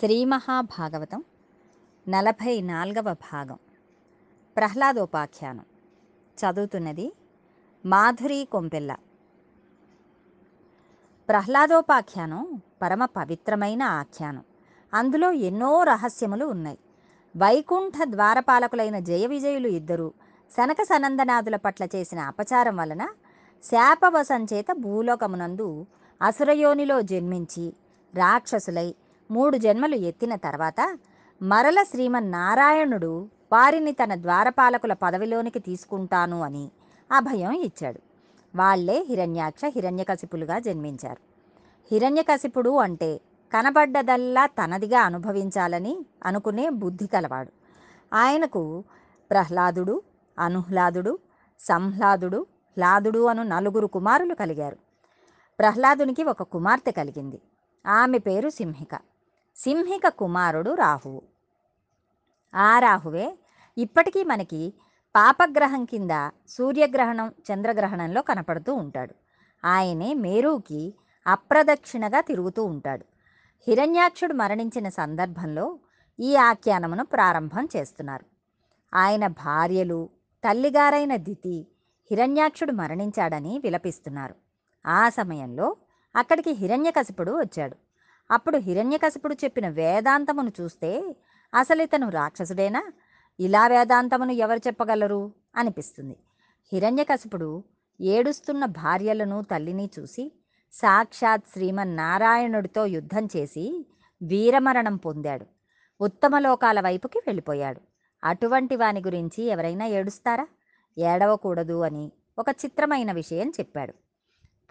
శ్రీ మహాభాగవతం నలభై నాలుగవ భాగం. ప్రహ్లాదోపాఖ్యానం. చదువుతున్నది మాధురి కొంపెల్ల ప్రహ్లాదోపాఖ్యానం పరమ పవిత్రమైన ఆఖ్యానం. అందులో ఎన్నో రహస్యములు ఉన్నాయి. వైకుంఠ ద్వారపాలకులైన జయ విజయులు ఇద్దరు శనక సనందనాథుల పట్ల చేసిన అపచారం వలన శాపవశం చేత భూలోకమునందు అసురయోనిలో జన్మించి రాక్షసులై మూడు జన్మలు ఎత్తిన తర్వాత మరల శ్రీమన్నారాయణుడు వారిని తన ద్వారపాలకుల పదవిలోనికి తీసుకుంటాను అని అభయం ఇచ్చాడు. వాళ్ళే హిరణ్యాక్ష హిరణ్యకశిపులుగా జన్మించారు. హిరణ్యకశిపుడు అంటే కనబడ్డదల్లా తనదిగా అనుభవించాలని అనుకునే బుద్ధి కలవాడు. ఆయనకు ప్రహ్లాదుడు అనుహ్లాదుడు సంహ్లాదుడు హ్లాదుడు అను నలుగురు కుమారులు కలిగారు. ప్రహ్లాదునికి ఒక కుమార్తె కలిగింది. ఆమె పేరు సింహిక. సింహిక కుమారుడు రాహువు ఆ రాహువే ఇప్పటికీ మనకి పాపగ్రహం కింద సూర్యగ్రహణం చంద్రగ్రహణంలో కనపడుతూ ఉంటాడు. ఆయనే మేరుకి అప్రదక్షిణగా తిరుగుతూ ఉంటాడు. హిరణ్యాక్షుడు మరణించిన సందర్భంలో ఈ ఆఖ్యానమును ప్రారంభం చేస్తున్నారు. ఆయన భార్యలు తల్లిగారైన దితి హిరణ్యాక్షుడు మరణించాడని విలపిస్తున్నారు. ఆ సమయంలో అక్కడికి హిరణ్యకశిపుడు వచ్చాడు. అప్పుడు హిరణ్యకశిపుడు చెప్పిన వేదాంతమును చూస్తే అసలు ఇతను రాక్షసుడేనా? ఇలా వేదాంతమును ఎవరు చెప్పగలరు? అనిపిస్తుంది. హిరణ్యకశిపుడు ఏడుస్తున్న భార్యలను తల్లిని చూసి సాక్షాత్ శ్రీమన్నారాయణుడితో యుద్ధం చేసి వీరమరణం పొందాడు. ఉత్తమ లోకాల వైపుకి వెళ్ళిపోయాడు. అటువంటి వాని గురించి ఎవరైనా ఏడుస్తారా? ఏడవకూడదు అని ఒక చిత్రమైన విషయం చెప్పాడు.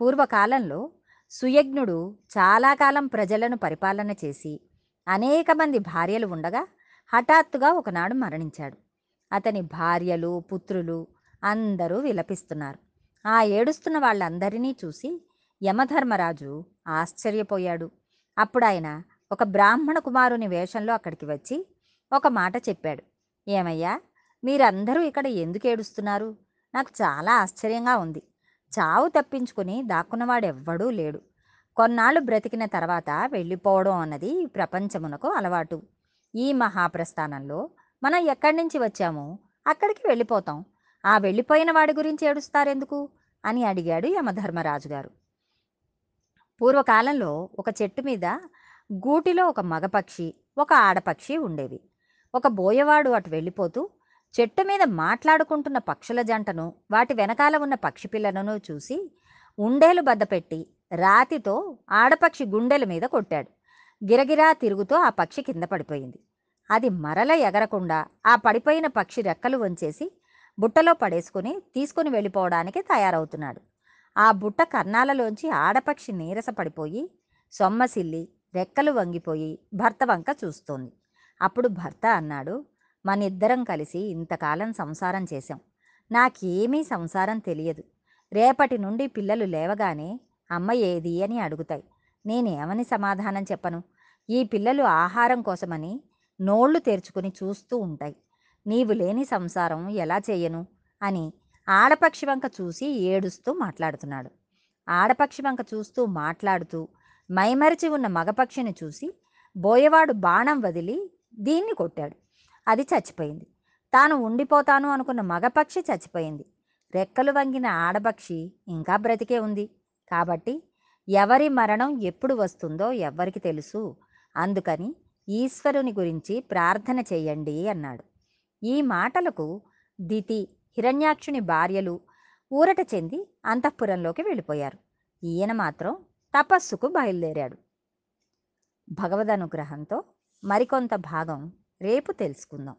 పూర్వకాలంలో సుయజ్ఞుడు చాలా కాలం ప్రజలను పరిపాలన చేసి అనేక మంది భార్యలు ఉండగా హఠాత్తుగా ఒకనాడు మరణించాడు. అతని భార్యలు పుత్రులు అందరూ విలపిస్తున్నారు. ఆ ఏడుస్తున్న వాళ్ళందరినీ చూసి యమధర్మరాజు ఆశ్చర్యపోయాడు. అప్పుడు ఆయన ఒక బ్రాహ్మణ కుమారుని వేషంలో అక్కడికి వచ్చి ఒక మాట చెప్పాడు. ఏమయ్యా మీరందరూ ఇక్కడ ఎందుకు ఏడుస్తున్నారు? నాకు చాలా ఆశ్చర్యంగా ఉంది. చావు తప్పించుకుని దాక్కున్నవాడెవ్వడూ లేడు. కొన్నాళ్ళు బ్రతికిన తర్వాత వెళ్ళిపోవడం అన్నది ఈ ప్రపంచమునకు అలవాటు. ఈ మహాప్రస్థానంలో మనం ఎక్కడి నుంచి వచ్చామో? అక్కడికి వెళ్ళిపోతాం. ఆ వెళ్ళిపోయిన వాడి గురించి ఏడుస్తారెందుకు? అని అడిగాడు యమధర్మరాజు గారు. పూర్వకాలంలో ఒక చెట్టు మీద గూటిలో ఒక మగపక్షి ఒక ఆడపక్షి ఉండేవి. ఒక బోయవాడు అటు వెళ్ళిపోతూ చెట్టు మీద మాట్లాడుకుంటున్న పక్షుల జంటను వాటి వెనకాల ఉన్న పక్షి పిల్లలను చూసి ఉండేలు బద్దపెట్టి రాతితో ఆడపక్షి గుండెల మీద కొట్టాడు. గిరగిరా తిరుగుతూ ఆ పక్షి కింద పడిపోయింది. అది మరల ఎగరకుండా ఆ పడిపోయిన పక్షి రెక్కలు వంచేసి బుట్టలో పడేసుకుని తీసుకుని వెళ్ళిపోవడానికి తయారవుతున్నాడు. ఆ బుట్ట కర్ణాలలోంచి ఆడపక్షి నీరస పడిపోయి సొమ్మసిల్లి రెక్కలు వంగిపోయి భర్త వంక చూస్తోంది. అప్పుడు భర్త అన్నాడు మన ఇద్దరం కలిసి ఇంతకాలం సంసారం చేశాం. నాకేమీ సంసారం తెలియదు. రేపటి నుండి పిల్లలు లేవగానే అమ్మ ఏది అని అడుగుతాయి. నేనేమని సమాధానం చెప్పను? ఈ పిల్లలు ఆహారం కోసమని నోళ్ళు తెరుచుకుని చూస్తూ ఉంటాయి. నీవు లేని సంసారం ఎలా చేయను? అని ఆడపక్షి వంక చూసి ఏడుస్తూ మాట్లాడుతున్నాడు. ఆడపక్షి వంక చూస్తూ మాట్లాడుతూ మైమరిచి ఉన్న మగపక్షిని చూసి బోయవాడు బాణం వదిలి దీన్ని కొట్టాడు. అది చచ్చిపోయింది. తాను ఉండిపోతాను అనుకున్న మగపక్షి చచ్చిపోయింది. రెక్కలు వంగిన ఆడపక్షి ఇంకా బ్రతికే ఉంది. కాబట్టి ఎవరి మరణం ఎప్పుడు వస్తుందో ఎవ్వరికి తెలుసు. అందుకని ఈశ్వరుని గురించి ప్రార్థన చేయండి అన్నాడు. ఈ మాటలకు దితి హిరణ్యాక్షుని భార్యలు ఊరట చెంది అంతఃపురంలోకి వెళ్ళిపోయారు. ఈయన మాత్రం తపస్సుకు బయలుదేరాడు. భగవద్ అనుగ్రహంతో మరికొంత భాగం రేపు తెలుసుకుందాం.